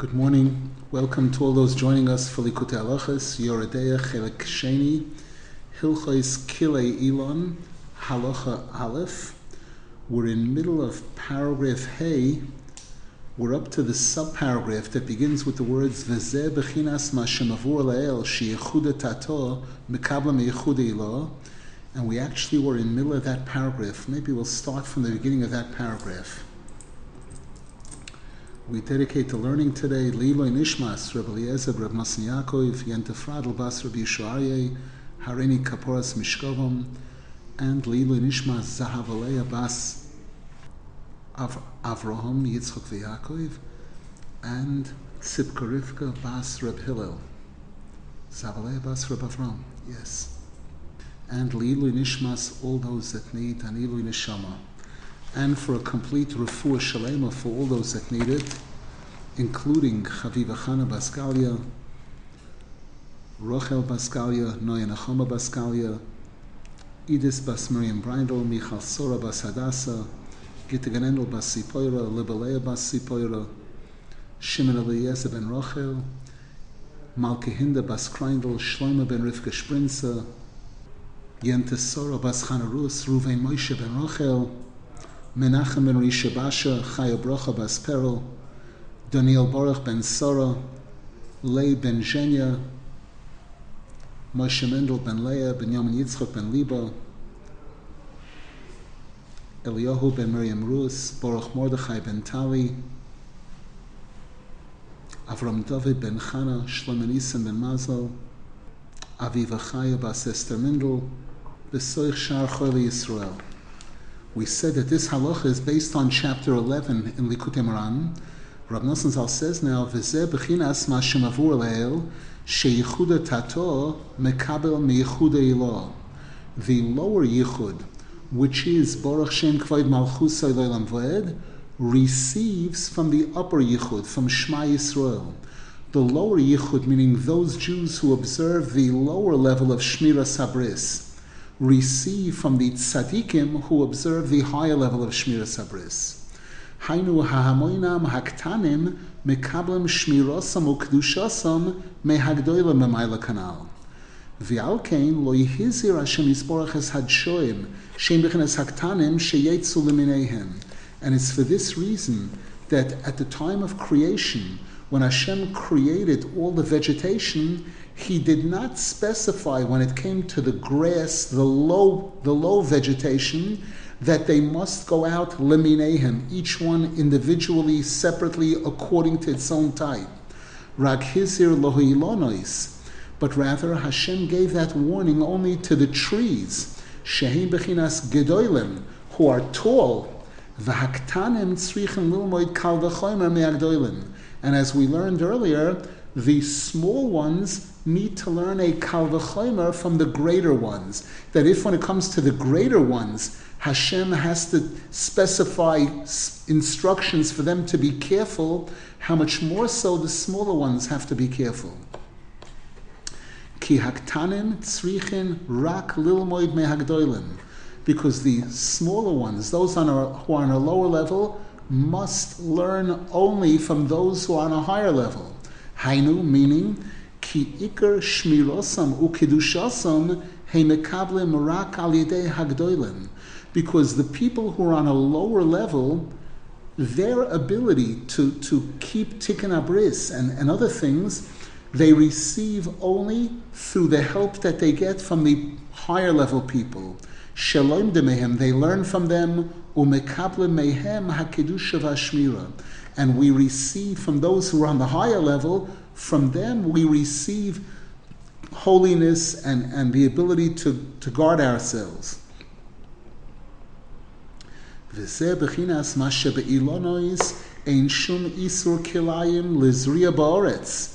Good morning. Welcome to all those joining us for Likutei Halachas, Yoreh Deah Chelek Sheni, Hilchos Kilei Elon, Halacha Aleph. We're in middle of paragraph Hey. We're up to the subparagraph that begins with the words V'zeh bechinas ma shemavur la'el sheyechuda tato mekabla meyechuda ilo. And we actually were in middle of that paragraph. Maybe we'll start from the beginning of that paragraph. We dedicate the learning today Liloy Nishmas, Reb Eliezer, Reb Nosson Yaakov, Yente Fradl Bas, Reb Yishuarye, Harini Kaporas Mishkovom, and Liloy Nishmas Zahavaleya Bas Av- Avraham Yitzchok V'Yaakov, and Sipka Rivka Bas Reb Hillel. Zavaleya Bas Reb Avram, yes. And Liloy Nishmas, all those that need, and Liloy Nishama and for a complete refuah shalema for all those that need it, including Chaviva Chana Baskalia, Rochel Baskalia, Noya Nachoma Baskalia, Edis Bas Miriam Brindel, Michal Sora Bas Hadassah, Gitta Ganendel Bas Sipoira, Libalea Bas Sipoira, Shimon Eliezer ben Rochel, Malke Hinda Bas Kreindel, Shlomo ben Rivka Sprinza, Yente Sora Bas Chanarus, Ruven Moshe ben Rochel, Menachem ben Risha Basha, Chaya Brocha Bas Perel, Daniel Baruch ben Sora, Lei ben Zhenya, Moshe Mendel ben Leah, Benjamin Yitzchak ben Liba, Eliyahu ben Miriam Rus, Baruch Mordechai ben Tali, Avram David ben Chana, Shlomo Nissen ben Mazel, Aviva Chaya bas Esther Mendel, Besoich Shar Choyle Yisrael. We said that this halacha is based on chapter 11 in Likutei Moharan. Rav Nosson says now, "V'zeh b'chinas ma shemavur leil sheyichuda tato mekabel meyichuda ilo." The lower yichud, which is Baruch Shem Kvoid Malchus Leilam Voed, receives from the upper yichud, from Shema Yisrael. The lower yichud, meaning those Jews who observe the lower level of Shmira Sabris receive from the tzaddikim who observe the higher level of Shmira Sabris. Hainu hahamoinam haktanim mekablim shmirosam ukdushosam mehagdoilam memayla kanal. V'alkein lo yihizir Hashem yisborach es hadshoim shem b'chinas haktanim sheyetzu lemineihem. And it's for this reason that at the time of creation, when Hashem created all the vegetation, he did not specify when it came to the grass, the low, the low vegetation, that they must go out leminehem, each one individually, separately, according to its own type. Raghizir lohilonois. But rather, Hashem gave that warning only to the trees, shehem bechinas gedolim, who are tall, v'haktanim tzrichen lilmoid kal v'choymer me'agdolim. And as we learned earlier, the small ones need to learn a kal from the greater ones. That if when it comes to the greater ones, Hashem has to specify instructions for them to be careful, how much more so the smaller ones have to be careful. Because the smaller ones, those on a, who are on a lower level, must learn only from those who are on a higher level. Hainu, meaning, ki ikar shmirosam ukedushasam heimekablim rak al yedei hagdoilim. Because the people who are on a lower level, their ability to, to keep tikkun abris and, and other things, they receive only through the help that they get from the higher level people. Shalom demehem, they learn from them, umekable mehem hakedusha vashmira. And we receive from those who are on the higher level, from them we receive holiness and, and the ability to, to guard ourselves. וזה בחינס מה שבאילונויס אין שום איסור כליים לזריע באורץ.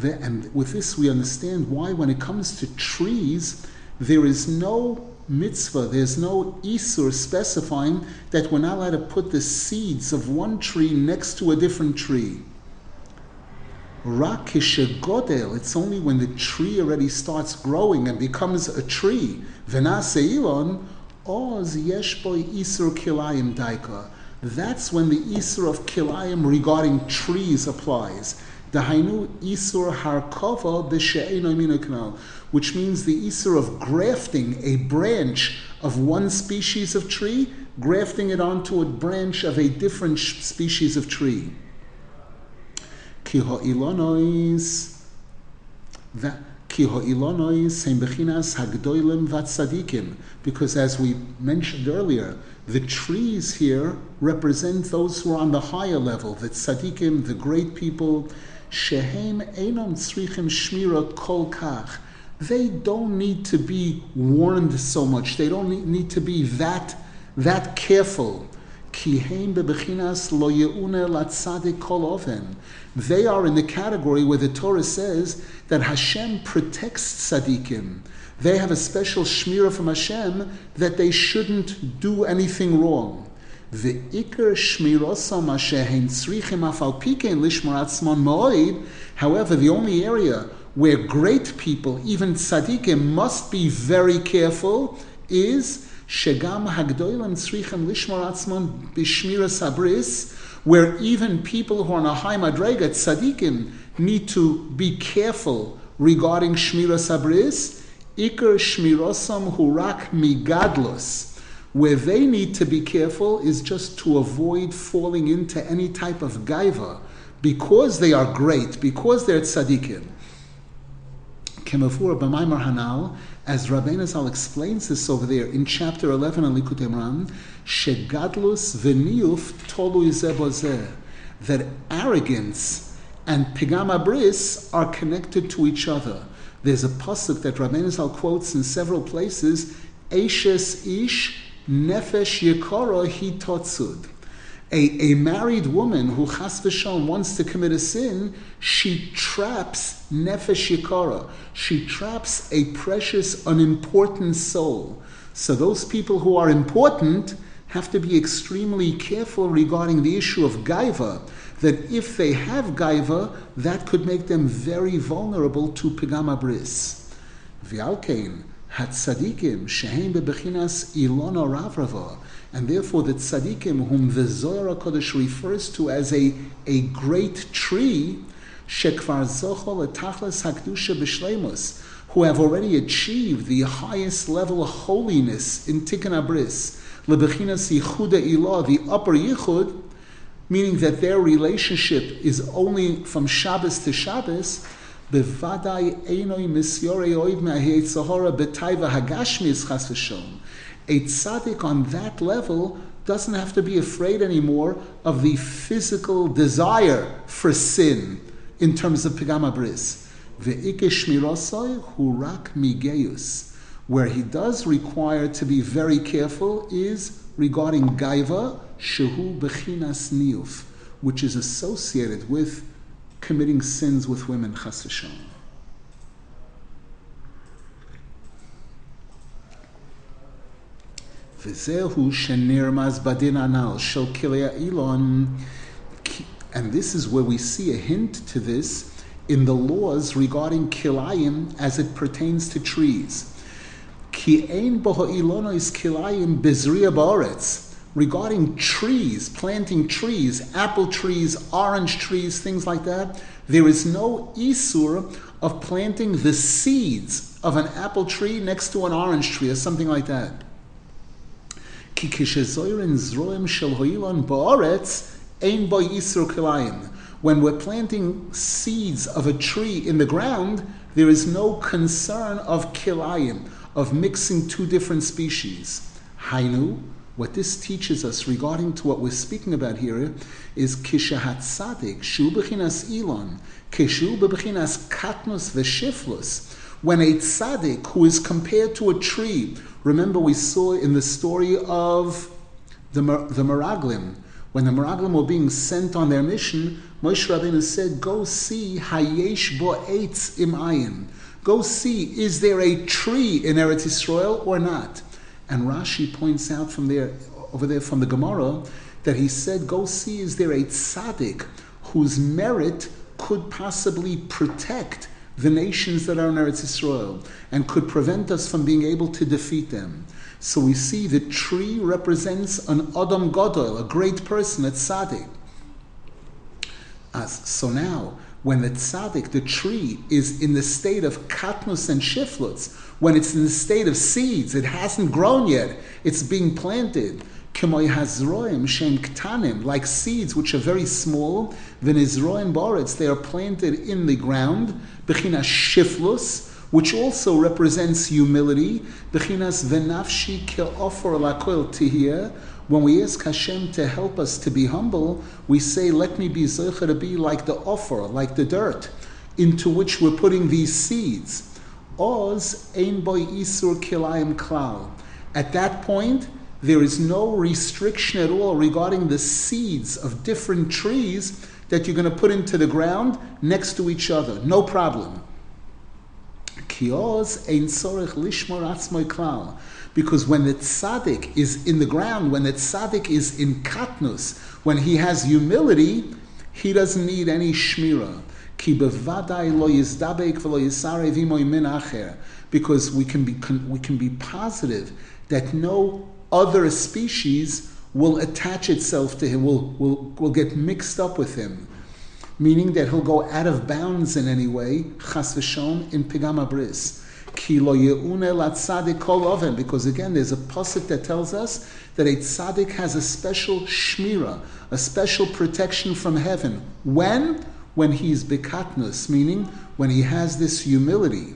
And with this we understand why when it comes to trees, there is no mitzvah, there's no isur specifying that we're not allowed to put the seeds of one tree next to a different tree. Rakishagodel, it's only when the tree already starts growing and becomes a tree, venase ilon, oz yesh boy isur kilayim daika. that's when the Isur of Kilayim regarding trees applies. Dahainu Isur Harkova b'she'eno which means the Isur of grafting a branch of one species of tree, grafting it onto a branch of a different species of tree. Kiho ilonois, that because as we mentioned earlier, the trees here represent those who are on the higher level, the tzaddikim, the great people. Shehem enam tzrichim shmira kol kach. They don't need to be warned so much. They don't need to be that that careful. They are in the category where the Torah says that Hashem protects tzaddikim. They have a special shmira from Hashem that they shouldn't do anything wrong. The ikar shmirosam ashehin tzrichim afal pikein moed. However, the only area where great people, even tzaddikim, must be very careful is Shegam Hagdoilam Tzrichem Lishmar Atzmon Bishmira Sabris, where even people who are on a high madrega, tzaddikim, need to be careful regarding Shmira Sabris, Iker Shmirosam Hurak Migadlos. Where they need to be careful is just to avoid falling into any type of gaiva, because they are great, because they're tzaddikim. Kemavur b'maymar hanal, as Rabbeinu Zal explains this over there in chapter 11 on Likutei Moharan, shegadlus v'niyuf tolu zebozeh, that arrogance and pigama bris are connected to each other. There's a pasuk that Rabbeinu Zal quotes in several places, Eishes ish nefesh yekoro hi totzud a, a married woman who chas v'shon wants to commit a sin, she traps nefesh yikara. She traps a precious, unimportant soul. So those people who are important have to be extremely careful regarding the issue of gaiva, that if they have gaiva, that could make them very vulnerable to pigama bris. V'alkein, hatzadikim, shehem bebechinas ilona ravrava, and therefore the tzaddikim, whom the Zohar HaKadosh refers to as a, a great tree, shekvar zochol etachlas hakdusha b'shleimus, who have already achieved the highest level of holiness in Tikkun Abris, lebechinas yichuda ilah, the upper yichud, meaning that their relationship is only from Shabbos to Shabbos, bevadai einoi misyorei oid me'ahiyitzahora betaiva hagashmis chas v'shom a tzaddik on that level doesn't have to be afraid anymore of the physical desire for sin in terms of pigama bris. hurak migeus. Where he does require to be very careful is regarding gaiva shehu bechinas niuf, which is associated with committing sins with women chas V'zehu shenirmaz badin anal shel ilon. And this is where we see a hint to this in the laws regarding kilayim as it pertains to trees. Ki ein boho ilonois kilayim bezriya ba'aretz. Regarding trees, planting trees, apple trees, orange trees, things like that, there is no isur of planting the seeds of an apple tree next to an orange tree or something like that. Ki kishezoirin zroim shel hoilon ba'aretz ein kilayim. When we're planting seeds of a tree in the ground, there is no concern of kilayim, of mixing two different species. Hainu, what this teaches us regarding to what we're speaking about here is kishahat sadik shu bechinas ilon, kishu bechinas katnus v'shiflus. When a tzaddik who is compared to a tree Remember, we saw in the story of the, the Meraglim, when the Meraglim were being sent on their mission, Moshe Rabbeinu said, Go see Hayesh Bo Eitz Im Ayin. Go see, is there a tree in Eretz Yisrael or not? And Rashi points out from there, over there from the Gemara, that he said, Go see, is there a tzaddik whose merit could possibly protect the nations that are in Eretz Israel and could prevent us from being able to defeat them. So we see the tree represents an Adam Godol, a great person, a tzaddik. As, so now, when the tzaddik, the tree, is in the state of katnus and shifluts, when it's in the state of seeds, it hasn't grown yet, it's being planted. Kemoy hazroim shem ktanim, like seeds which are very small, v'nizroim boretz, they are planted in the ground, bechina shiflus, which also represents humility, bechinas v'nafshi ke'ofor lakoil tihiyah, when we ask Hashem to help us to be humble, we say, Let me be zecher to be like the offer, like the dirt, into which we're putting these seeds. Oz ein boy isur kilayim klal. At that point, there is no restriction at all regarding the seeds of different trees that you're going to put into the ground next to each other. No problem. Because when the tzaddik is in the ground, when the tzaddik is in katnus, when he has humility, he doesn't need any shmira. Because we can be we can be positive that no other species will attach itself to him, will, will, will get mixed up with him. Meaning that he'll go out of bounds in any way, chas v'shon, in pigama bris because again, there's a pasuk that tells us that a tzaddik has a special shmira, a special protection from heaven. When? When he's bekatnus, meaning when he has this humility.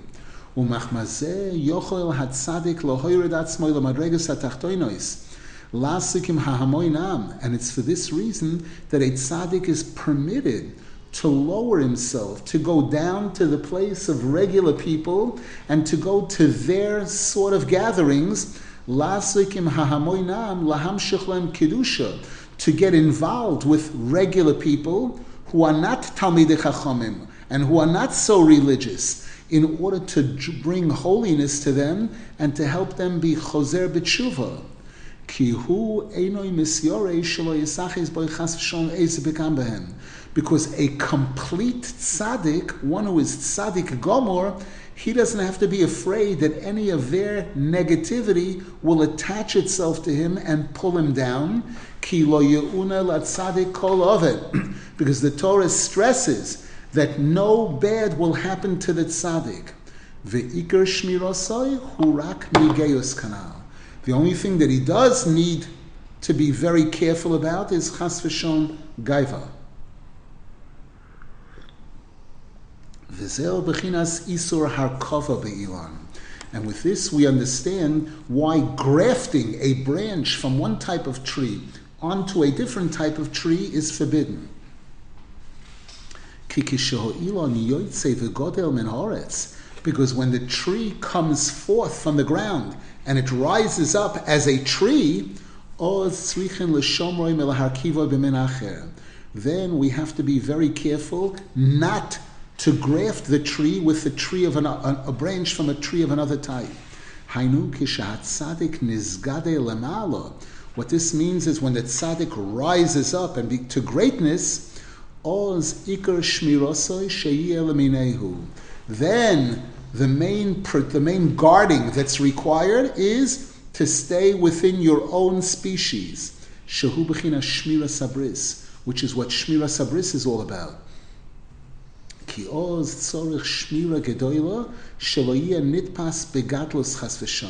Lasikim Ha Hamoinam and it's for this reason that a tzaddik is permitted to lower himself, to go down to the place of regular people and to go to their sort of gatherings, lasikim hahamoinam laham shechlem kedusha, to get involved with regular people who are not Talmidei Chachamim and who are not so religious, in order to bring holiness to them and to help them be choser b'tshuva. Because a complete tzaddik, one who is tzaddik gomor, he doesn't have to be afraid that any of their negativity will attach itself to him and pull him down. Because the Torah stresses that no bad will happen to the tzaddik. The only thing that he does need to be very careful about is chas v'shon gaiva. V'zel b'chinas isur harkova be'ilan. And with this, we understand why grafting a branch from one type of tree onto a different type of tree is forbidden. Because when the tree comes forth from the ground and it rises up as a tree, then we have to be very careful not to graft the tree with the tree of an, a, a branch from a tree of another type. What this means is when the tzaddik rises up and be, to greatness, then the main the main guarding that's required is to stay within your own species. Shehu b'china shmira sabris, which is what shmira sabris is all about. Ki oz tzorich shmira gedoyla nitpas begatlos chas.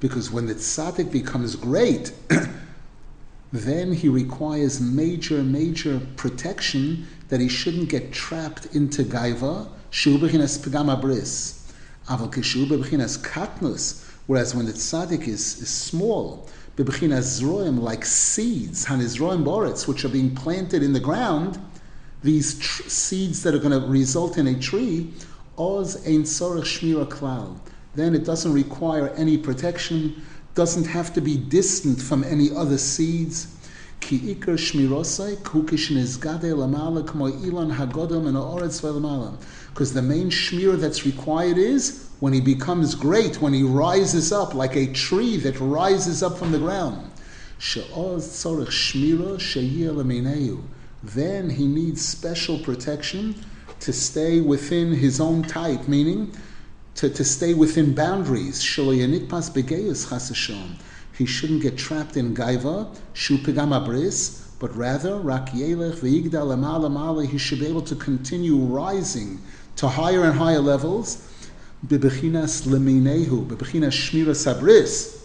Because when the tzaddik becomes great, then he requires major, major protection that he shouldn't get trapped into gaiva, shehu b'chinas pegama bris. Aval kishu bebechinas katnus, whereas when the tzaddik is, is small, bebechinas zroim, like seeds, hanizroim boretz, which are being planted in the ground, these tr- seeds that are going to result in a tree, oz ein sorach shmira klal. Then it doesn't require any protection, doesn't have to be distant from any other seeds. Ki ikar shmirosai kukishin izgade lamala kmo ilan hagodom and oretz ve'lamala because the main shmir that's required is when he becomes great, when he rises up like a tree that rises up from the ground. Then he needs special protection to stay within his own type, meaning to, to stay within boundaries. He shouldn't get trapped in gaiva, but rather he should be able to continue rising to higher and higher levels. Bibechinas leminehu, bibechinas shmira sabris,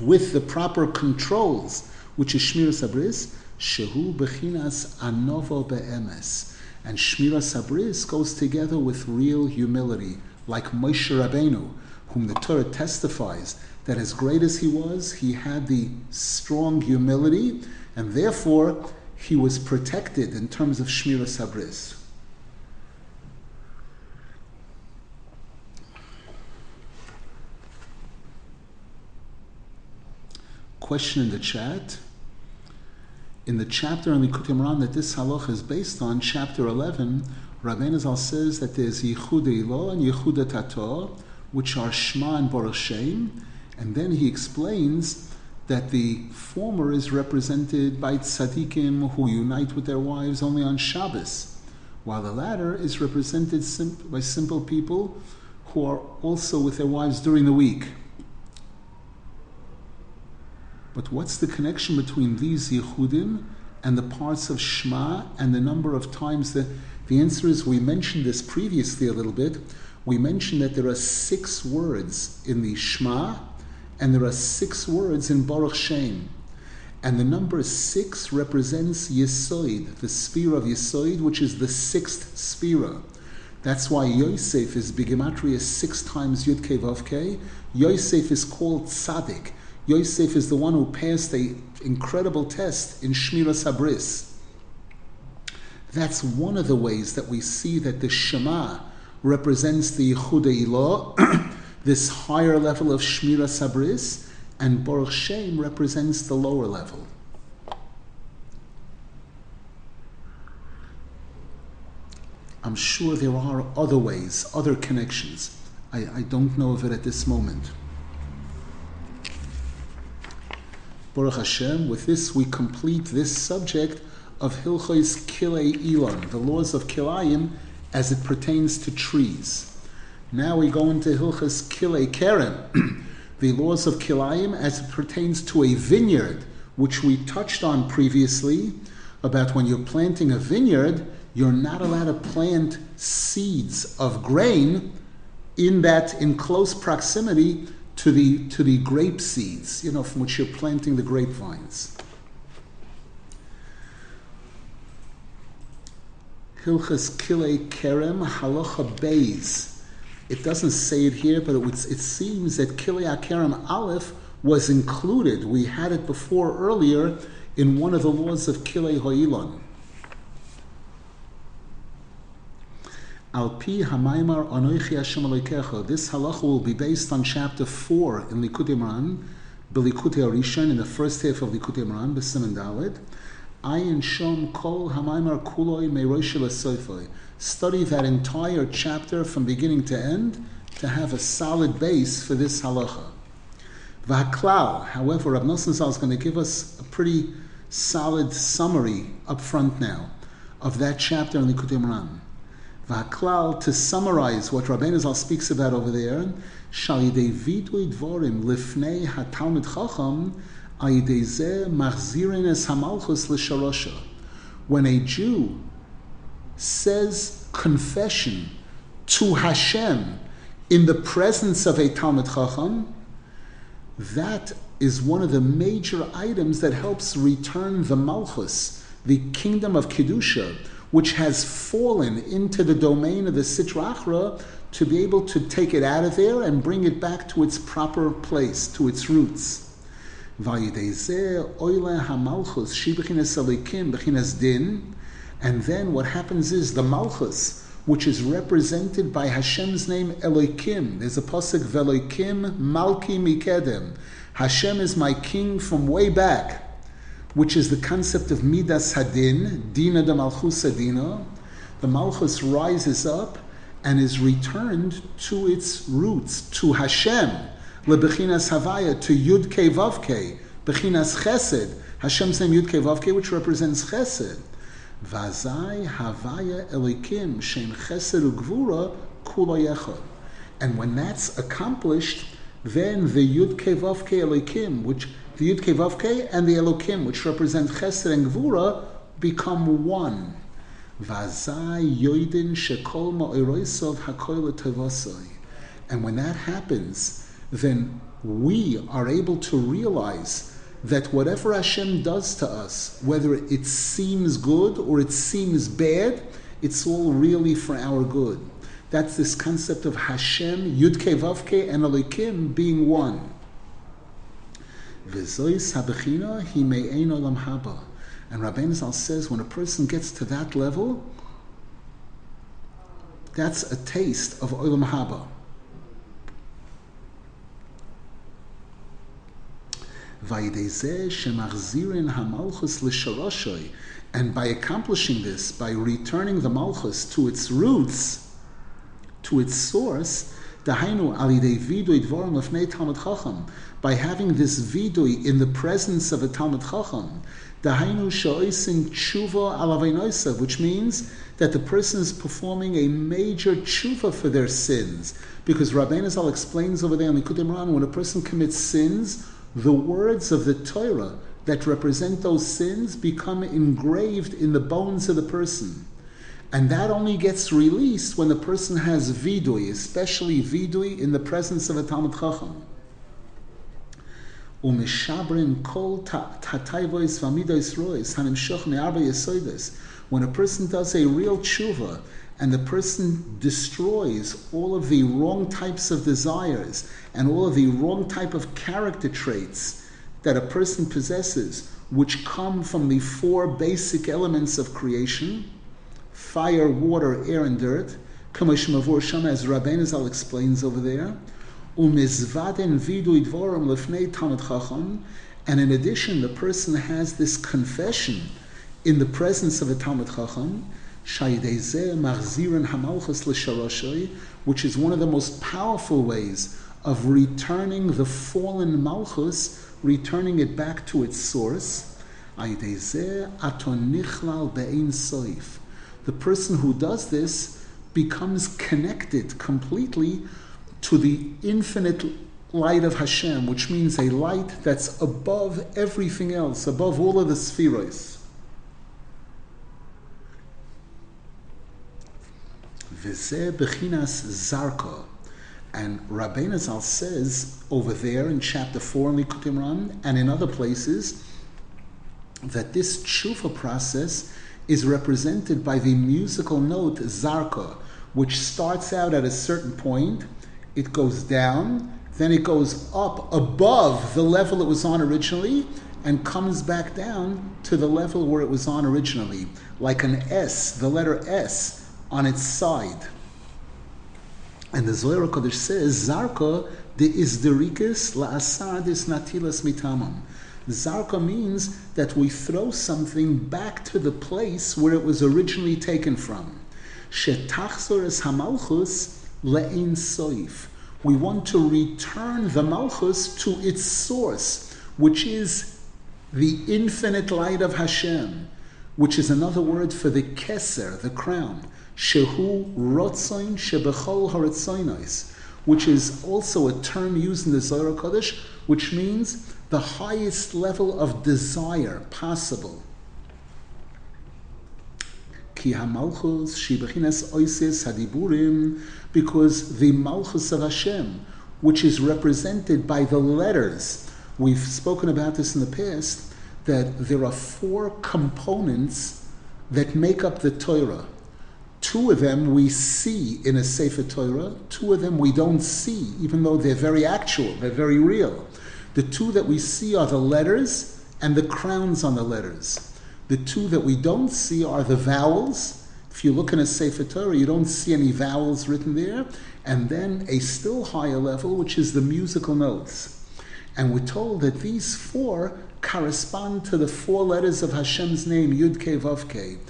with the proper controls, which is shmira sabris, shehu bechinas anovo be'emes. And shmira sabris goes together with real humility, like Moshe Rabbeinu, whom the Torah testifies that as great as he was, he had the strong humility, and therefore he was protected in terms of shmira sabris. Question in the chat. In the chapter on Likutei Moharan that this halach is based on, chapter 11, Rabbeinu Zal says that there's Yichud Ilo and Yichud Tato, which are Shema and Baruch and then he explains that the former is represented by tzaddikim who unite with their wives only on Shabbos, while the latter is represented sim- by simple people who are also with their wives during the week. But what's the connection between these Yehudim and the parts of Shema and the number of times that the answer is we mentioned this previously a little bit. We mentioned that there are six words in the Shema and there are six words in Baruch Shem. And the number six represents Yesoid, the sphere of Yesoid, which is the sixth sphere. That's why Yosef is Bigematria six times Yud Ke Yosef is called Tzaddik. Yosef is the one who passed the incredible test in Shmira Sabris. That's one of the ways that we see that the Shema represents the Ilah, this higher level of Shmira Sabris, and Baruch Shem represents the lower level. I'm sure there are other ways, other connections. I, I don't know of it at this moment. Baruch Hashem, with this we complete this subject of Hilchos Kilei Elon, the laws of Kilayim as it pertains to trees. Now we go into Hilchos Kilei Kerem, the laws of Kilayim as it pertains to a vineyard, which we touched on previously about when you're planting a vineyard, you're not allowed to plant seeds of grain in that in close proximity to the, to the grape seeds, you know, from which you're planting the grapevines. Hilchas Kile Kerem Halacha Beis. It doesn't say it here, but it, would, it seems that Kile Kerem Aleph was included. We had it before earlier in one of the laws of Kile Hoilon. Al pi hamaymar anoichi Hashem Elokecha. This halacha will be based on chapter four in Likutei Moharan, Belikutei Arishon, in the first half of Likutei Moharan, B'Simen Dalet. Ayin Shom Kol Hamaymar Kuloi Meiroshel Study that entire chapter from beginning to end to have a solid base for this halacha. V'haklal, however, Rav Nosson Zal is going to give us a pretty solid summary up front now of that chapter in Likutei Moharan. V'aklal, to summarize what Rabbeinu Zal speaks about over there, shalidei dvorim lifnei hatalmid chacham ayidei zeh machzirin es hamalchus l'sharosha. When a Jew says confession to Hashem in the presence of a Talmud Chacham, that is one of the major items that helps return the Malchus, the kingdom of Kedusha, which has fallen into the domain of the Sitra Achra, to be able to take it out of there and bring it back to its proper place, to its roots. And then what happens is the Malchus, which is represented by Hashem's name Elohim. There's a pasuk Velokim Malki Mikedem. Hashem is my king from way back which is the concept of Midas Hadin, Dina de Malchus Adina. The Malchus rises up and is returned to its roots, to Hashem, lebechinas Havaya, to Yud Ke Vav Ke, bechinas Chesed, Hashem's name Yud Ke Vav which represents Chesed. Vazai havaya elikim shem chesed ugvura Kulayechad. And when that's accomplished, then the Yud Kevavke Elikim, which the Yud Kevavke and the Elokim, which represent Chesed and Gvura, become one. And when that happens, then we are able to realize that whatever Hashem does to us, whether it seems good or it seems bad, it's all really for our good. That's this concept of Hashem, Yudke Vavke, and Elikim being one. Habechina hi me'ein olam haba. And Rabbeinu Zal says when a person gets to that level, that's a taste of olam haba. And by accomplishing this, by returning the malchus to its roots, to its source, dahainu by having this vidui in the presence of a Talmud Chacham, dahainu shoisin tshuva alavainoisa, which means that the person is performing a major tshuva for their sins. Because Rabbeinu Zal explains over there in Likutei Moharan, when a person commits sins, the words of the Torah that represent those sins become engraved in the bones of the person. And that only gets released when the person has vidui, especially vidui in the presence of a Talmud Chacham. When a person does a real tshuva and the person destroys all of the wrong types of desires and all of the wrong type of character traits that a person possesses, which come from the four basic elements of creation, fire, water, air, and dirt. Shama, as Rabbein Zal explains over there. And in addition, the person has this confession in the presence of a Talmud Chacham, which is one of the most powerful ways of returning the fallen Malchus, returning it back to its source the person who does this becomes connected completely to the infinite light of Hashem, which means a light that's above everything else, above all of the spheres. Vizeh bechinas zarka. And Rabbeinu Zal says over there in chapter 4 in Likutei Moharan and in other places that this tshuva process is represented by the musical note zarka, which starts out at a certain point, it goes down, then it goes up above the level it was on originally, and comes back down to the level where it was on originally, like an S, the letter S, on its side. And the Zohar Kodesh says, Zarka de isderikis la'asardis natilas mitamam. Zarka means that we throw something back to the place where it was originally taken from. Shetachzor es hamalchus le'in soif. We want to return the malchus to its source, which is the infinite light of Hashem, which is another word for the keser, the crown. Shehu rotzain shebechol haretzoinos, which is also a term used in the Zohar Kodesh, which means the highest level of desire possible. Because the malchus of Hashem, which is represented by the letters, we've spoken about this in the past, that there are four components that make up the Torah. Two of them we see in a Sefer Torah, two of them we don't see, even though they're very actual, they're very real. The two that we see are the letters and the crowns on the letters. The two that we don't see are the vowels. If you look in a Sefer Torah, you don't see any vowels written there. And then a still higher level, which is the musical notes. And we're told that these four correspond to the four letters of Hashem's name, Yud Ke Vav Ke.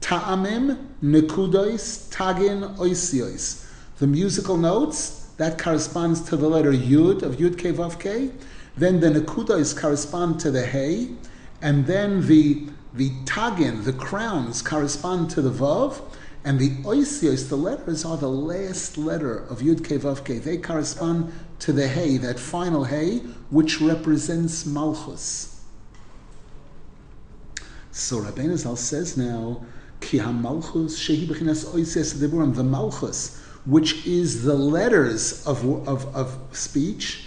Ta'amim, Nekudois, Tagin, Oisiois. The musical notes, that corresponds to the letter Yud of Yud Ke Vav Ke. Then the Nakuda is correspond to the Hey, and then the the tagin, the crowns, correspond to the vav, and the oisios, the letters, are the last letter of Yud Ke Vav. They correspond to the Hey, that final Hey, which represents Malchus. So Rabbeinu Zal says now, Ki HaMalchus Shehi Bechinas Oisios Deburim, the Malchus, which is the letters of, of, of speech,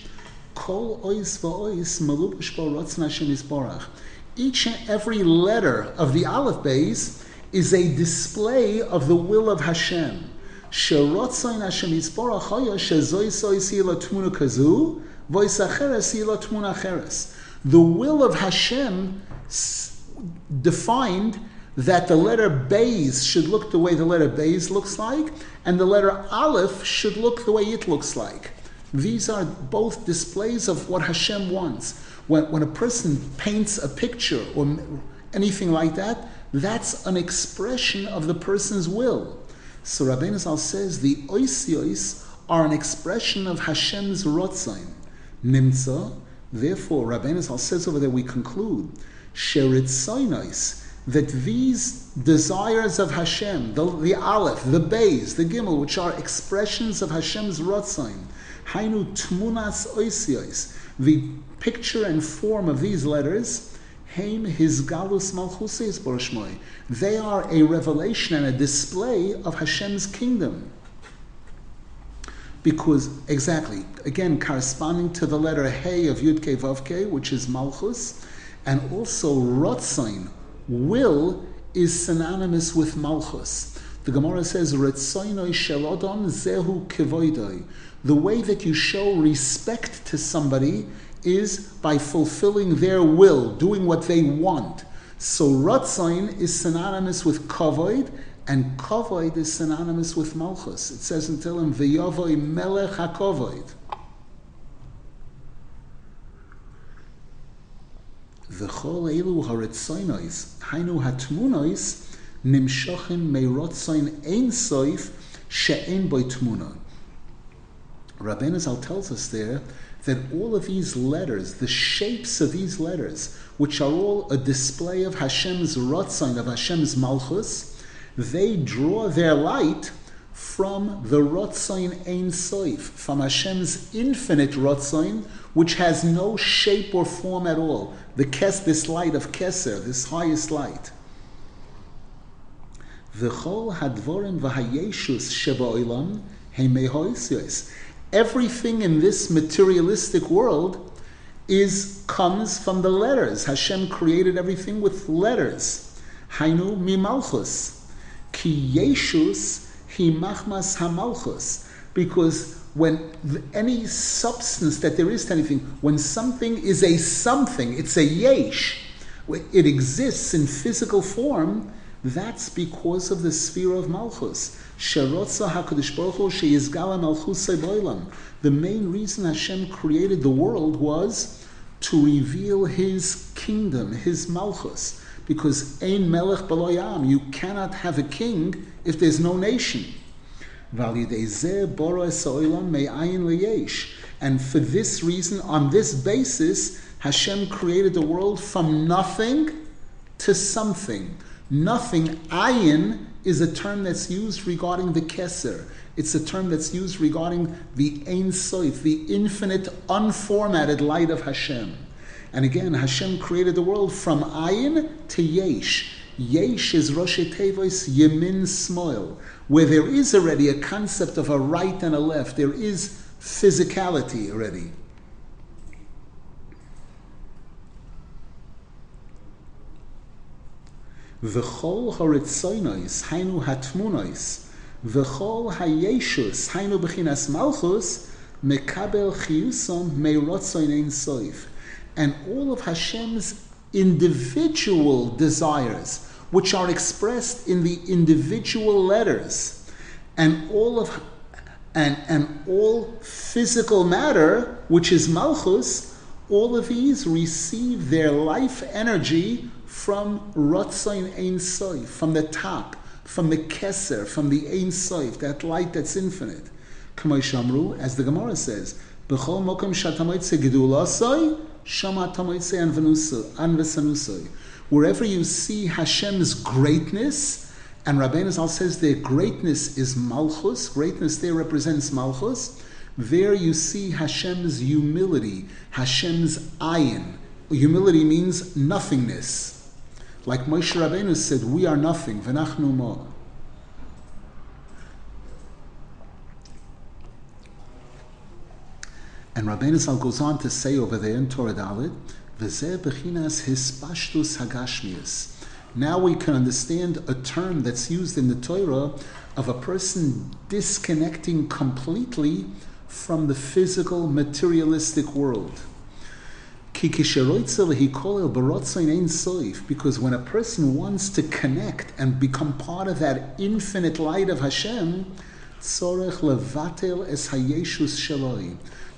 Kol Ois Va'ois Malubish Bo Hashem. Each and every letter of the Aleph base is a display of the will of Hashem. Sherotzain Hashem Yisborach Hoya Shezoi Soi Sila Tmuna Kazu Voisacheres Sila Tmuna Cheres. The will of Hashem defined that the letter Bays should look the way the letter Bays looks like, and the letter Aleph should look the way it looks like. These are both displays of what Hashem wants. When, when a person paints a picture or anything like that, that's an expression of the person's will. So Rabbeinu Zal says the oisiois are an expression of Hashem's rotzain. Nimtza, therefore, Rabbeinu Zal says over there, we conclude, sheritzainois, that these desires of Hashem, the, the Aleph, the Beis, the Gimel, which are expressions of Hashem's rotzain, Hainu tmunas oisiois, the picture and form of these letters, Heim his galus malchusis borshmoi. They are a revelation and a display of Hashem's kingdom. Because exactly, again, corresponding to the letter Hey of Yud Ke Vav which is Malchus, and also Rotzain, will, is synonymous with Malchus. The Gemara says, Retzoinoi shelodon zehu kevoidoi. The way that you show respect to somebody is by fulfilling their will, doing what they want. So Ratzain is synonymous with Kavoid, and Kavoid is synonymous with Malchus. It says in Tehillim, V'yavoy melech hakovoid. V'chol elu haretzoinois, hainu hatmunois, nimshochim meirotzoin ein soif, she'en boy tmuna. Rabbeinu Zal tells us there that all of these letters, the shapes of these letters, which are all a display of Hashem's Ratzon, of Hashem's Malchus, they draw their light from the Ratzon Ein Soif, from Hashem's infinite Ratzon, which has no shape or form at all. The kes, this light of Keser, this highest light. Hadvorim everything in this materialistic world is comes from the letters. Hashem created everything with letters. Hainu mimalchus. Ki yeshus hi machmas hamalchus. Because when any substance that there is to anything, when something is a something, it's a yesh, it exists in physical form, that's because of the sphere of Malchus. The main reason Hashem created the world was to reveal His kingdom, His Malchus. Because Ein Melech Baloyam, you cannot have a king if there's no nation. And for this reason, on this basis, Hashem created the world from nothing to something. Nothing, ayin, is a term that's used regarding the keser. It's a term that's used regarding the Ein Sof, the infinite, unformatted light of Hashem. And again, Hashem created the world from ayin to yesh. Yesh is Rosh Tevois Yemin Smoil, where there is already a concept of a right and a left. There is physicality already. V'chol horitzoinois, hainu hatmunois, v'chol hayeshus, hainu b'chinas malchus, mekabel chiyusom meirotzoin ein soif. And all of Hashem's individual desires, which are expressed in the individual letters, and all of and, and all physical matter, which is malchus, all of these receive their life energy from Rotzain Ein Soif, from the top, from the Keser, from the Ein Soif, that light that's infinite. Kamay Shamru, as the Gemara says, B'chol mokum shatamoitze gedulasoi, shama tamoitze anvesanusoi. Wherever you see Hashem's greatness, and Rabbeinu Zal says their greatness is Malchus, greatness there represents Malchus, there you see Hashem's humility, Hashem's ayin. Humility means nothingness. Like Moshe Rabbeinu said, we are nothing, v'nachnu mo. And Rabbeinu Zal goes on to say over there in Torah Dalit, V'zeh bechinas hispashtus hagashmius. Now we can understand a term that's used in the Torah of a person disconnecting completely from the physical, materialistic world. Because when a person wants to connect and become part of that infinite light of Hashem,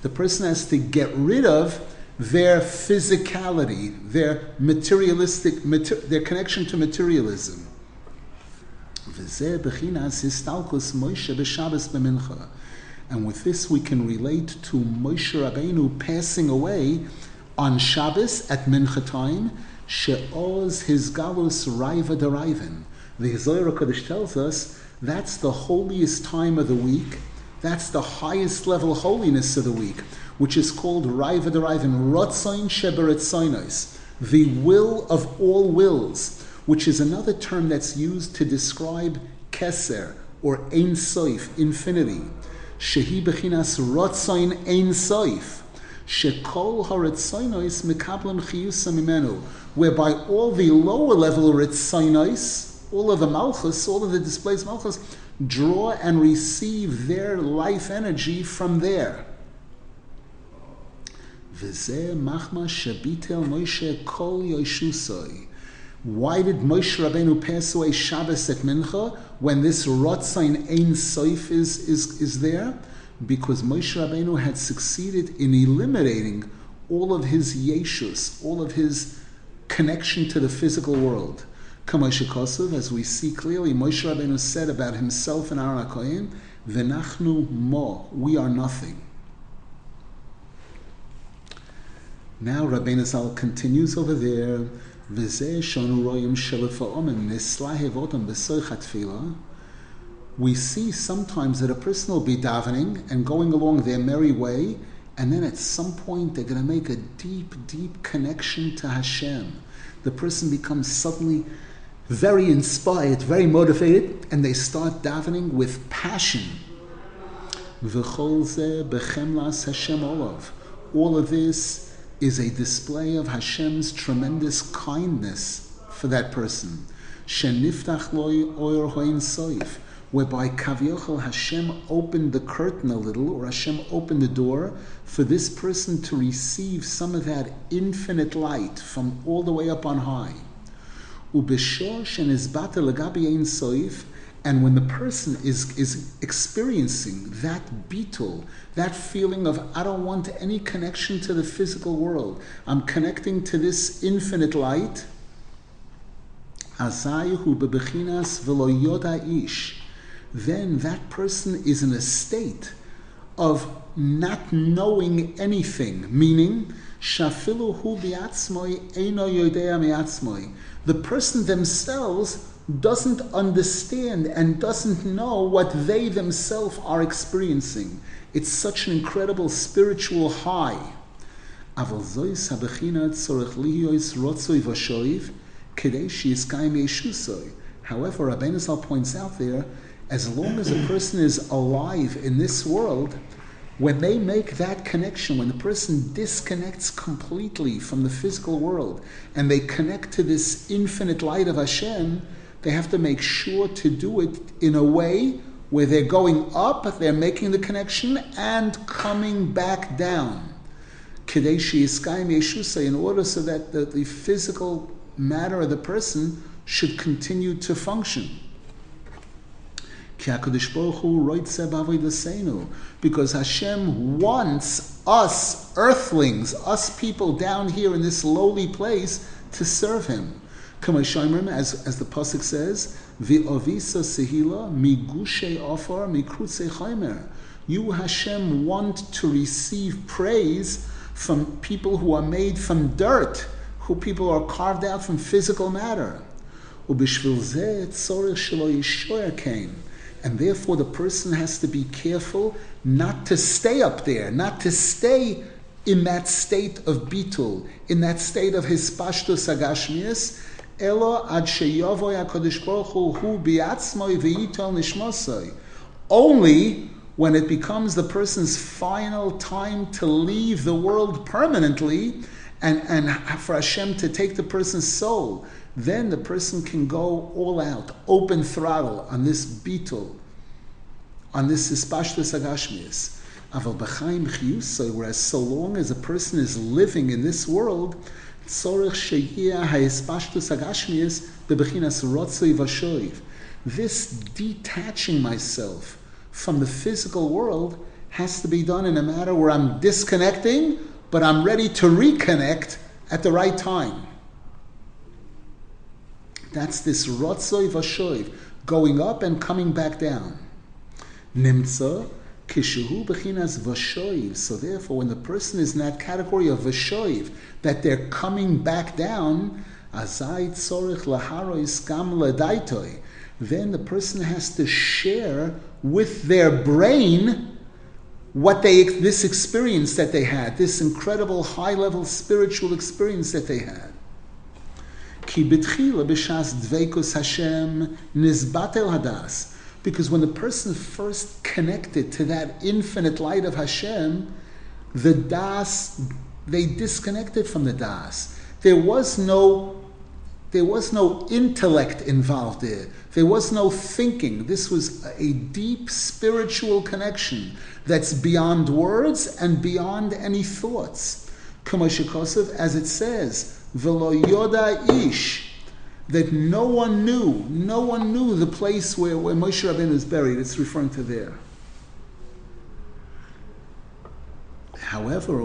the person has to get rid of their physicality, their materialistic, mater, their connection to materialism. And with this we can relate to Moshe Rabbeinu passing away on Shabbos at Mincha time, she'oz his galus deraiven. The Zohar Kodesh tells us that's the holiest time of the week, that's the highest level holiness of the week, which is called raiva deraiven, rotzain sheberetzoinos, the will of all wills, which is another term that's used to describe keser, or ein soif, infinity. Shehi bechinas rotzain ein soif shekol haritzainois mekablam chiyusa mimenu, whereby all the lower level ritzainois, all of the malchus, all of the displaced malchus, draw and receive their life energy from there. Kol. Why did Moshe Rabbeinu pass away Shabbos at Mincha when this Rotzain Ein Soif is, is, is there? Because Moshe Rabbeinu had succeeded in eliminating all of his yeshus, all of his connection to the physical world. Kamoshe as we see clearly, Moshe Rabbeinu said about himself and Aaron HaKoyin, V'nachnu mo, we are nothing. Now Rabbeinu Zal continues over there, V'zeh shonu royim otam we see sometimes that a person will be davening and going along their merry way, and then at some point they're going to make a deep, deep connection to Hashem. The person becomes suddenly very inspired, very motivated, and they start davening with passion. All of this is a display of Hashem's tremendous kindness for that person whereby Kavyochel Hashem opened the curtain a little, or Hashem opened the door for this person to receive some of that infinite light from all the way up on high. And when the person is, is experiencing that bitul, that feeling of, I don't want any connection to the physical world, I'm connecting to this infinite light, Azayihu bebechinas ish then that person is in a state of not knowing anything, meaning shafilu hu yodea The person themselves doesn't understand and doesn't know what they themselves are experiencing. It's such an incredible spiritual high. However, Rabbeinu Zal points out there as long as a person is alive in this world, when they make that connection, when the person disconnects completely from the physical world and they connect to this infinite light of Hashem, they have to make sure to do it in a way where they're going up, they're making the connection, and coming back down. Kadeshi Yeshusei, in order so that the, the physical matter of the person should continue to function. Because Hashem wants us, earthlings, us people down here in this lowly place, to serve Him. As, as the Pasuk says, V'ovisa sehila migushe ofar mikrutze chaimer. You, Hashem, want to receive praise from people who are made from dirt, who people are carved out from physical matter. And therefore, the person has to be careful not to stay up there, not to stay in that state of bitul, in that state of hispashtus agashmias, elo ad sheyavoy HaKadosh Baruch Hu biatzmoi v'yitol. Only when it becomes the person's final time to leave the world permanently and, and for Hashem to take the person's soul, then the person can go all out, open throttle on this bitul, on this ispashtus agashmias. Aval b'chaim chiyusay, whereas so long as a person is living in this world, tzorich sheyia ha'ispashtus agashmias bebechinas rotzoi vashoiv. This detaching myself from the physical world has to be done in a matter where I'm disconnecting, but I'm ready to reconnect at the right time. That's this rotzoi vashoiv, going up and coming back down. Nimtza, kishuhu bechinas vashoiv. So therefore, when the person is in that category of vashoiv, that they're coming back down, azai tzorich laharois gam ladaitoi, then the person has to share with their brain what they this experience that they had, this incredible high level spiritual experience that they had. Ki b'tchila b'shas dveikus Hashem nizbatel hadas. Because when the person first connected to that infinite light of Hashem, the das they disconnected from the das. There was no there was no intellect involved there. There was no thinking. This was a deep spiritual connection that's beyond words and beyond any thoughts. Kamashikosav, as it says, Velo Ish, that no one knew, no one knew the place where, where Moshe Rabbeinu is buried. It's referring to there. However,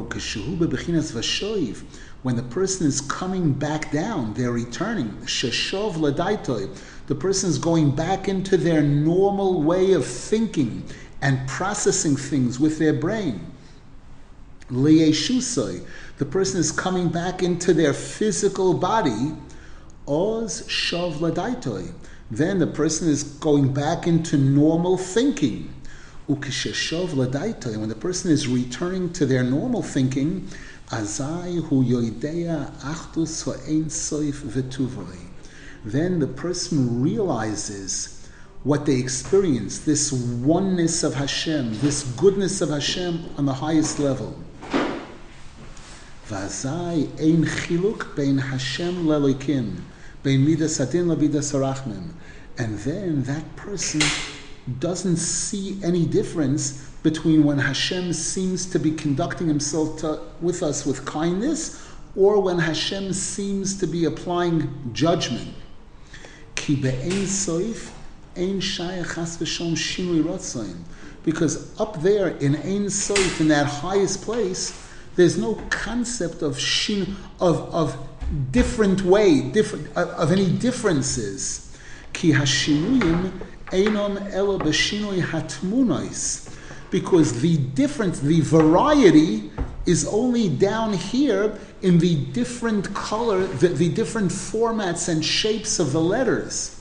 when the person is coming back down, they're returning. The person is going back into their normal way of thinking and processing things with their brain. The person is coming back into their physical body. Oz shov ladaitoi. Then the person is going back into normal thinking. Ukisheshov ladaitoi. When the person is returning to their normal thinking, Azai hu yoidea achdus ha'ein soif. Then the person realizes what they experience, this oneness of Hashem, this goodness of Hashem on the highest level. Vazai ein chiluk bein Hashem lelikim, bein midas adin labidas arachmim. And then that person doesn't see any difference between when Hashem seems to be conducting himself to, with us with kindness or when Hashem seems to be applying judgment. Because up there in Ein Soif, in that highest place, there's no concept of shin of, of different way, different of, of any differences. Ki hashinuyim einon elo b'shinui hatmunois because the difference, the variety is only down here in the different color, the, the different formats and shapes of the letters.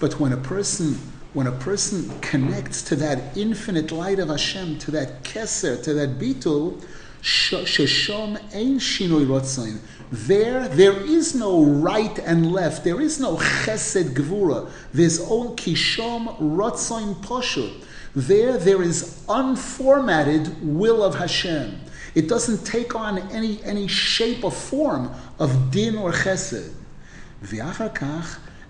But when a person when a person connects to that infinite light of Hashem, to that keser, to that bitul, sheshom ein shinoi rotzain. There, there is no right and left. There is no chesed gvura. There's only kishom rotzain poshut. There, there is unformatted will of Hashem. It doesn't take on any, any shape or form of din or chesed.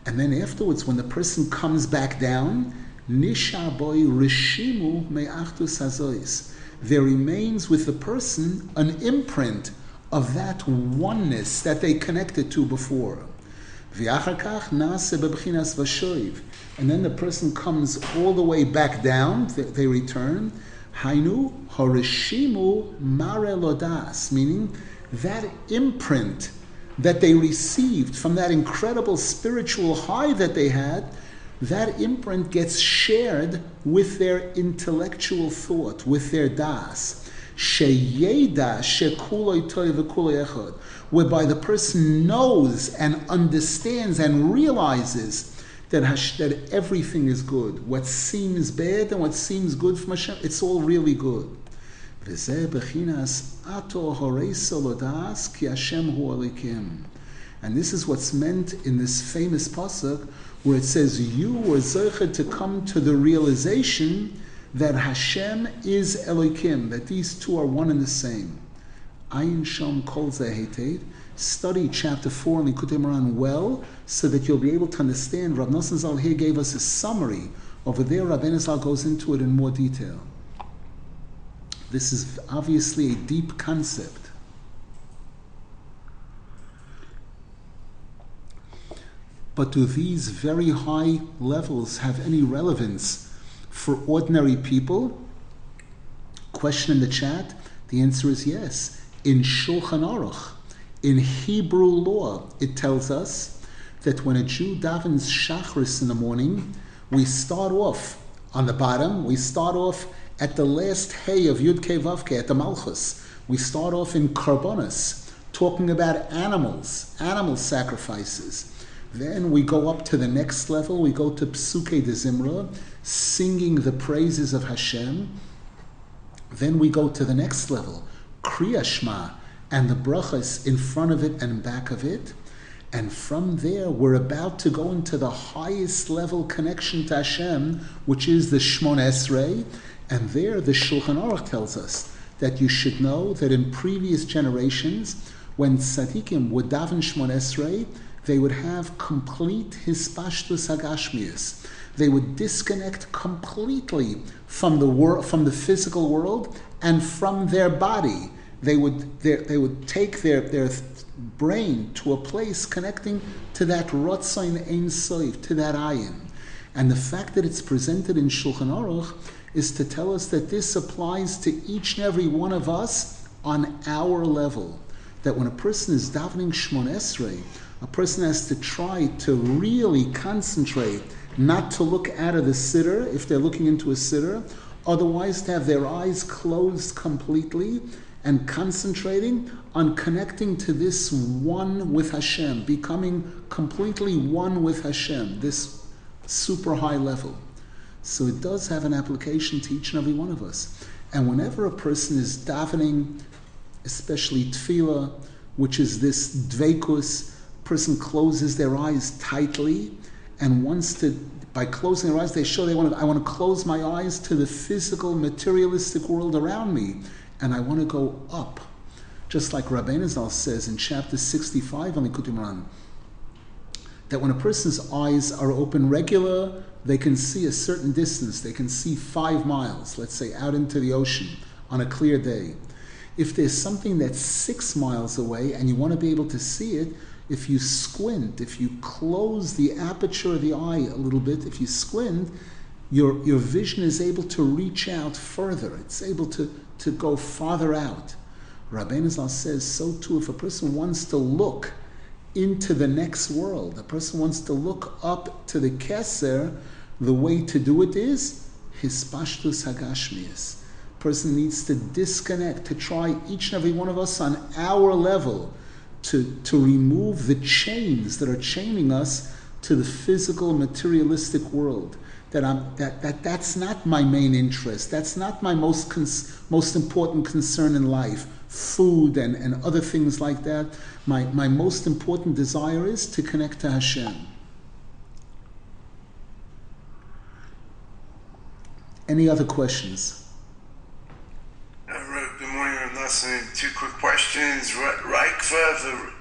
And then afterwards, when the person comes back down, nishaboy rishimu me'achtus hazois. There remains with the person an imprint of that oneness that they connected to before. And then the person comes all the way back down, they return. Hainu horishimu mare lodas, meaning that imprint that they received from that incredible spiritual high that they had, that imprint gets shared with their intellectual thought, with their das. whereby the person knows and understands and realizes that, that everything is good. What seems bad and what seems good from Hashem, it's all really good. And this is what's meant in this famous pasuk where it says, "You were zeiched to come to the realization that Hashem is Elokim, that these two are one and the same." Ayin Shom Kol Zeheted. Study chapter four in Likutei Moharan well, so that you'll be able to understand. Rav Nosson Zal here gave us a summary. Over there, Rabbeinu Zal goes into it in more detail. This is obviously a deep concept. But do these very high levels have any relevance for ordinary people? Question in the chat. The answer is yes. In Shulchan Aruch, in Hebrew law, it tells us that when a Jew davens Shachris in the morning, we start off on the bottom, we start off at the last hay of Yud Vavke, at the Malchus. We start off in Karbonis, talking about animals, animal sacrifices. Then we go up to the next level, we go to Psuke de Zimra, singing the praises of Hashem. Then we go to the next level, Kriyashma, and the brachas in front of it and back of it. And from there, we're about to go into the highest level connection to Hashem, which is the Shmon Esrei. And there, the Shulchan Aruch tells us that you should know that in previous generations, when tzaddikim would daven Shmon Esrei, they would have complete hispashtus hagashmius. They would disconnect completely from the world, from the physical world, and from their body. They would they would take their their brain to a place connecting to that rotzain ein soif, to that ayin. And the fact that it's presented in Shulchan Aruch is to tell us that this applies to each and every one of us on our level. That when a person is davening Shmon Esrei, a person has to try to really concentrate, not to look out of the siddur if they're looking into a siddur, otherwise to have their eyes closed completely and concentrating on connecting to this one with Hashem, becoming completely one with Hashem, this super high level. So it does have an application to each and every one of us. And whenever a person is davening, especially tefillah, which is this dveikus, person closes their eyes tightly and wants to, by closing their eyes, they show they want to, I want to close my eyes to the physical, materialistic world around me, and I want to go up. Just like Rabbeinu Zal says in chapter 65 on the Kutimran, that when a person's eyes are open regular, they can see a certain distance. They can see five miles, let's say, out into the ocean on a clear day. If there's something that's six miles away and you want to be able to see it, if you squint, if you close the aperture of the eye a little bit, if you squint, your, your vision is able to reach out further. It's able to, to go farther out. Rabbeinu Zal says, so too, if a person wants to look into the next world, a person wants to look up to the Keser, the way to do it is hispashtus hagashmias. Person needs to disconnect, to try each and every one of us on our level to, to remove the chains that are chaining us to the physical, materialistic world. That, I'm, that, that that's not my main interest. That's not my most, cons- most important concern in life. Food and, and other things like that. My, my most important desire is to connect to Hashem. Any other questions? Good morning, listening. Two quick questions. Reikva, the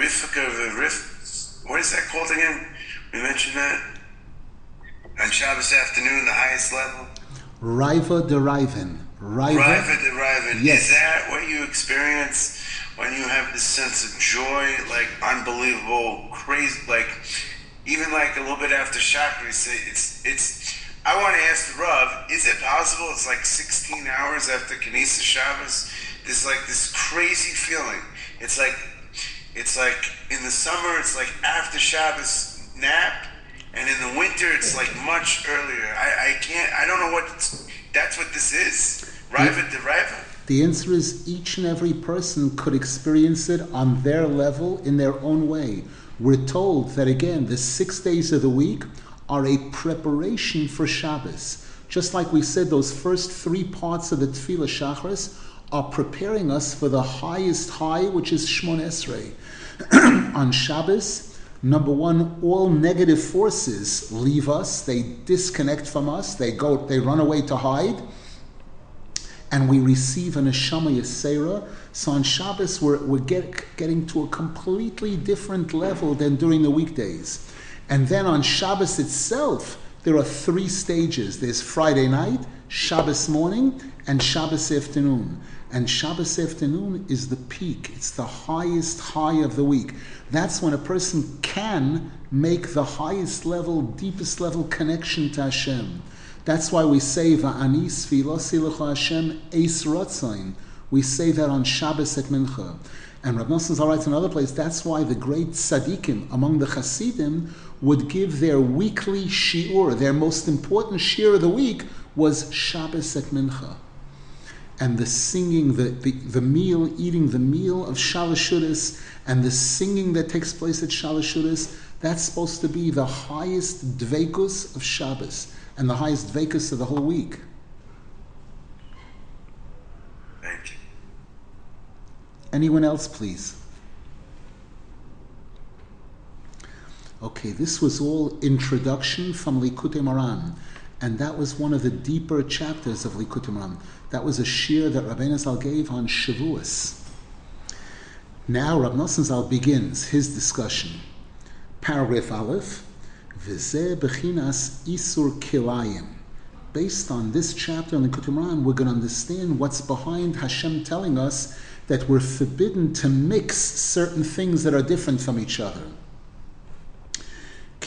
Rifka, the Rif. What is that called again? We mentioned that on Shabbos afternoon, the highest level. Riva deriving. Riva, Riva deriving. Yes. Is that what you experience when you have this sense of joy, like unbelievable, crazy, like even like a little bit after chakra, say it's it's. I want to ask the Rav, is it possible it's like 16 hours after Knesset Shabbos there's like this crazy feeling. It's like it's like in the summer it's like after Shabbos nap, and in the winter it's like much earlier. I, I can't I don't know what that's what this is. Riva de Riva. The answer is each and every person could experience it on their level in their own way. We're told that again, the six days of the week are a preparation for Shabbos. Just like we said, those first three parts of the Tefillah Shachris are preparing us for the highest high, which is Shmon Esrei. on Shabbos, number one, all negative forces leave us, they disconnect from us, they go, they run away to hide and we receive an Neshama Yisera. So on Shabbos, we're, we're get, getting to a completely different level than during the weekdays. And then on Shabbos itself, there are three stages there's Friday night, Shabbos morning, and Shabbos afternoon. And Shabbos afternoon is the peak, it's the highest high of the week. That's when a person can make the highest level, deepest level connection to Hashem. That's why we say Va'ani Sfilosi L'cha Hashem Eis Rotzain. We say that on Shabbos at Mincha. And Rav Nosson writes in another place, that's why the great tzaddikim among the Hasidim would give their weekly shiur, their most important shiur of the week was Shabbos at Mincha. And the singing, the, the, the meal, eating the meal of Shalashudas, and the singing that takes place at Shalashudas, that's supposed to be the highest dvekus of Shabbos and the highest dvekus of the whole week. Thank you. Anyone else, please? Okay, this was all introduction from Likutei Moharan, and that was one of the deeper chapters of Likutei Moharan. That was a shir that Rabbeinu Zal gave on Shavuos. Now Rab Zal begins his discussion. Paragraph Aleph, V'zeh bechinas isur kilayim. Based on this chapter in the Kutumran, we're going to understand what's behind Hashem telling us that we're forbidden to mix certain things that are different from each other.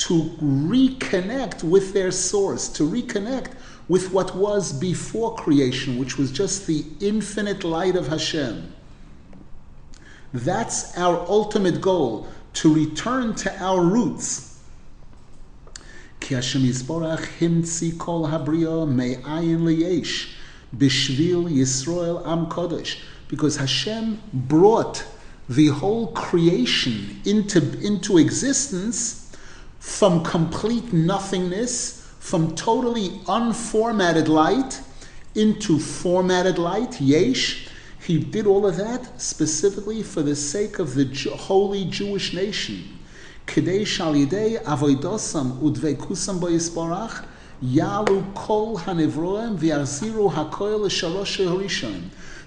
to reconnect with their source, to reconnect with what was before creation, which was just the infinite light of Hashem. That's our ultimate goal to return to our roots. Bishvil am kodesh. Because Hashem brought the whole creation into, into existence from complete nothingness, from totally unformatted light into formatted light, yesh. He did all of that specifically for the sake of the holy Jewish nation. Udvekusam.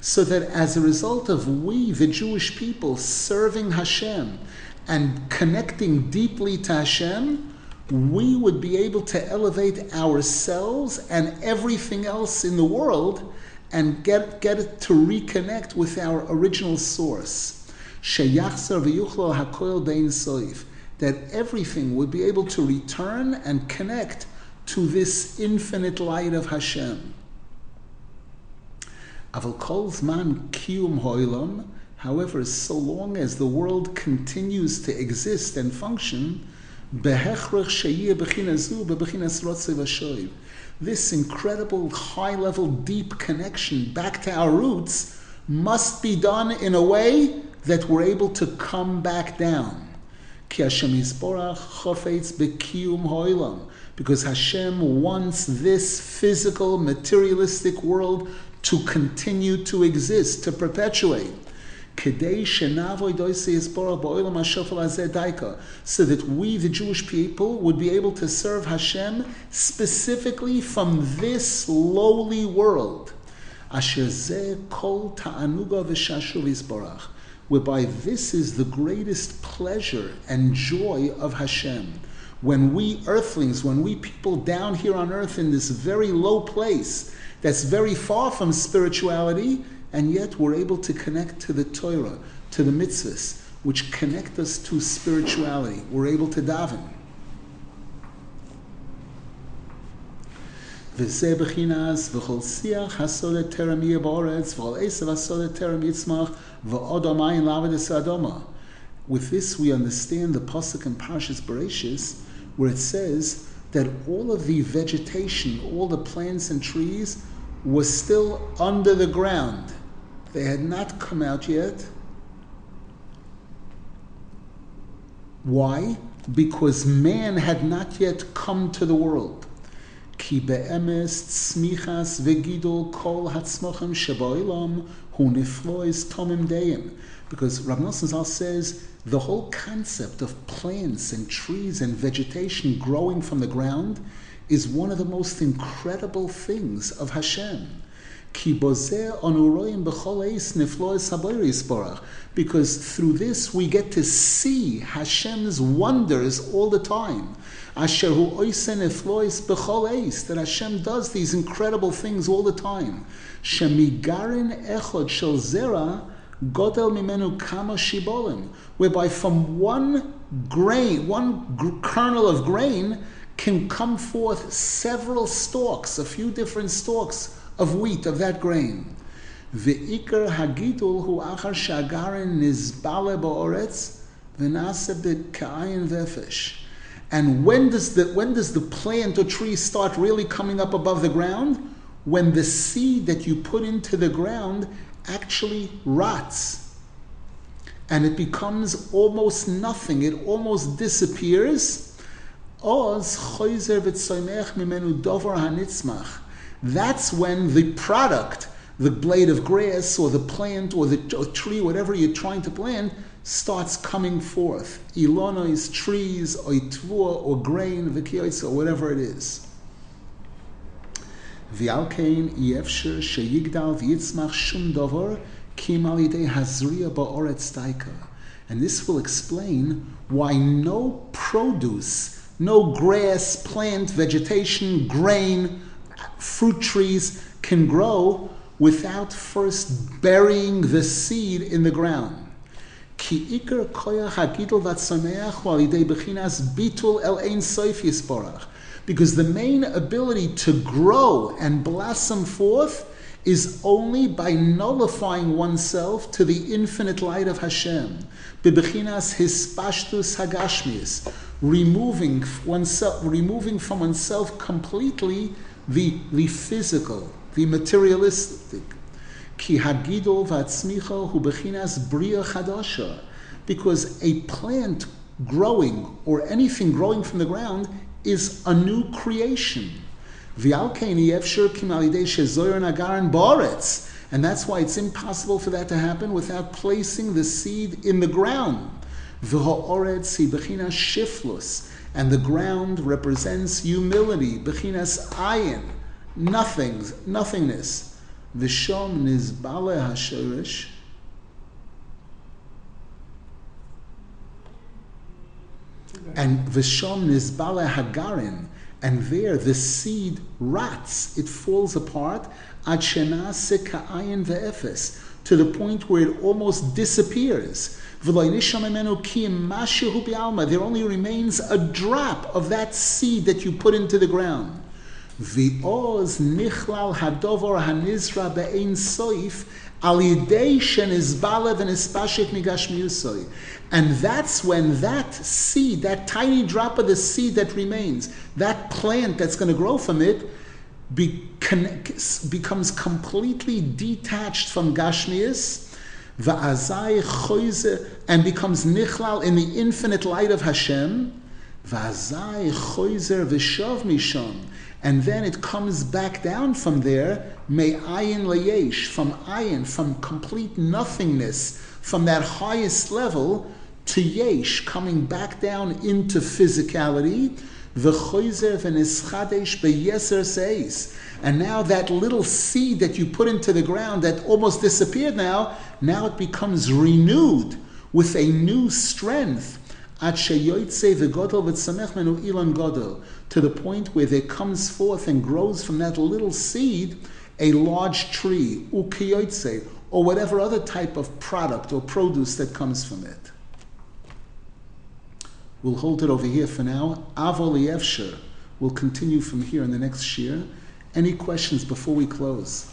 So that as a result of we, the Jewish people, serving Hashem, and connecting deeply to Hashem, we would be able to elevate ourselves and everything else in the world and get, get it to reconnect with our original source. That everything would be able to return and connect to this infinite light of Hashem. Aval zman kiyum hoilam, however, so long as the world continues to exist and function, this incredible high level, deep connection back to our roots must be done in a way that we're able to come back down. Because Hashem wants this physical, materialistic world to continue to exist, to perpetuate. So that we, the Jewish people, would be able to serve Hashem specifically from this lowly world whereby this is the greatest pleasure and joy of Hashem. When we earthlings, when we people down here on earth in this very low place that's very far from spirituality, and yet we're able to connect to the Torah, to the mitzvahs, which connect us to spirituality. We're able to daven. וזה בחינס וכל שיח הסוד טרם יהיה באורץ וכל עשב הסוד טרם יצמח ועוד המים לעבוד אדומה. With this we understand the pasuk in Parshas Bereshis where it says that all of the vegetation, all the plants and trees was still under the ground. They had not come out yet. Why? Because man had not yet come to the world. Because Rav Nosson Zal says the whole concept of plants and trees and vegetation growing from the ground is one of the most incredible things of Hashem. Because through this we get to see Hashem's wonders all the time. That Hashem does these incredible things all the time. Mimenu whereby from one grain, one kernel of grain, can come forth several stalks, a few different stalks of wheat, of that grain. Ve'ikar hagidul hu achar shagarin nizbale ba'oretz v'nase b'ka'ayin v'efesh. And when does, the, when does the plant or tree start really coming up above the ground? When the seed that you put into the ground actually rots. And it becomes almost nothing. It almost disappears. That's when the product, the blade of grass or the plant or the or tree, whatever you're trying to plant, starts coming forth. Ilonois, trees, or tvua, or grain, vikiois, or whatever it is. V'alkein yefsher sheyigdal v'yitzmach shum dover kim ba'oretz daika. And this will explain why no produce, no grass, plant, vegetation, grain, fruit trees can grow without first burying the seed in the ground. Because the main ability to grow and blossom forth is only by nullifying oneself to the infinite light of Hashem. Hispashtus hagashmius, removing oneself, removing from oneself completely the, physical, the materialistic. Ki hagidol vatzmicha hu bechinas bria chadasha. Because a plant growing or anything growing from the ground is a new creation. And that's why it's impossible for that to happen without placing the seed in the ground. And the ground represents humility, bechinas ayin, nothing, nothingness. Vishom nizbale hasherish. And Vishom nizbale hagarin, and there the seed rots, it falls apart, ad ka'ayin ve'efes, to the point where it almost disappears. There only remains a drop of that seed that you put into the ground. V'oz nichlal hadovar hanizra be'ein soif al yidei shenizbale v'nispashik migashmiusoy. And that's when that seed, that tiny drop of the seed that remains, that plant that's going to grow from it, be, becomes completely detached from Gashmias and becomes nichlal in the infinite light of Hashem. And then it comes back down from there, may ayin layesh, from ayin, from complete nothingness, from that highest level to yesh, coming back down into physicality. And now that little seed that you put into the ground that almost disappeared now, now it becomes renewed with a new strength. To the point where there comes forth and grows from that little seed a large tree, or whatever other type of product or produce that comes from it. We'll hold it over here for now. Avoli Efsher will continue from here in the next shir. Any questions before we close?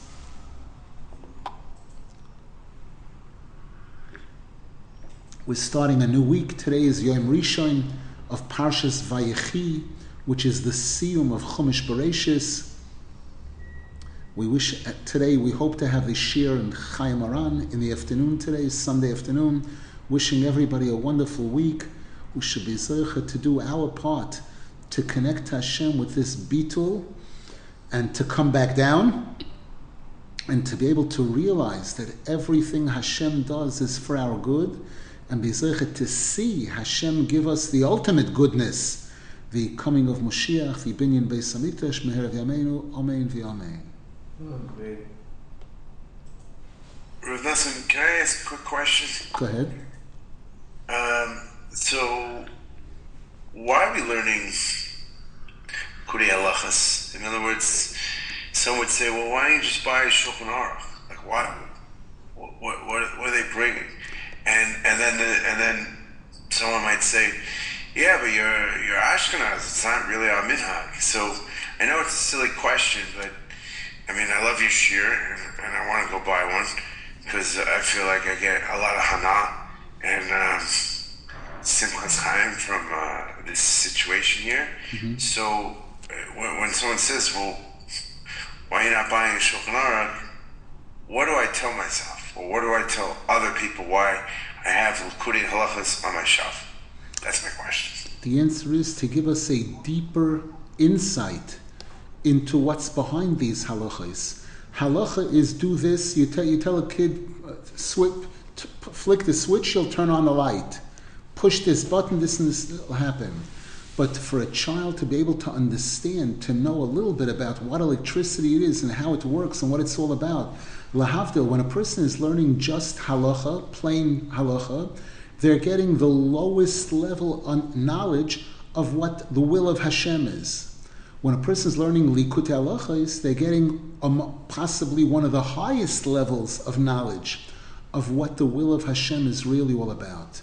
We're starting a new week. Today is Yom Rishon of Parshas Vayechi, which is the siyum of Chumash Bereshis. We wish uh, today. We hope to have the shir in Chayei Moharan in the afternoon today, Sunday afternoon. Wishing everybody a wonderful week. We should be zeicha to do our part to connect Hashem with this bitul and to come back down and to be able to realize that everything Hashem does is for our good and be zeichet to see Hashem give us the ultimate goodness, the coming of Moshiach, the binyan Beis Hamikdash, meher yameinu, amen v'amen. Rav Nassim, can I ask a quick question? Go ahead. Um, so, why are we learning Kuri Halachas? In other words, some would say, well, why don't you just buy a Shulchan Aruch? Like, why? What, what, what are they bringing? And and then the, and then someone might say, yeah, but you're you're Ashkenaz. It's not really our minhag. So I know it's a silly question, but I mean, I love your shir, and, and I want to go buy one because I feel like I get a lot of hana and um, simchas chaim from uh, this situation here. Mm-hmm. So uh, when, when someone says, "Well, why are you not buying a shulchan aruch?" What do I tell myself? Or what do I tell other people why I have Likutei Halachas on my shelf? That's my question. The answer is to give us a deeper insight into what's behind these halachas. Halacha is do this. You tell you tell a kid, uh, swip, t- flick the switch, you'll turn on the light. Push this button, this and this will happen. But for a child to be able to understand, to know a little bit about what electricity it is and how it works and what it's all about, lahavdil, when a person is learning just halacha, plain halacha, they're getting the lowest level of knowledge of what the will of Hashem is. When a person is learning likutei halachas, they're getting possibly one of the highest levels of knowledge of what the will of Hashem is really all about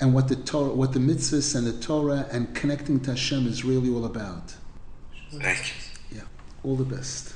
and what the Torah, what the mitzvahs and the Torah and connecting to Hashem is really all about. Thank you. Yeah, all the best.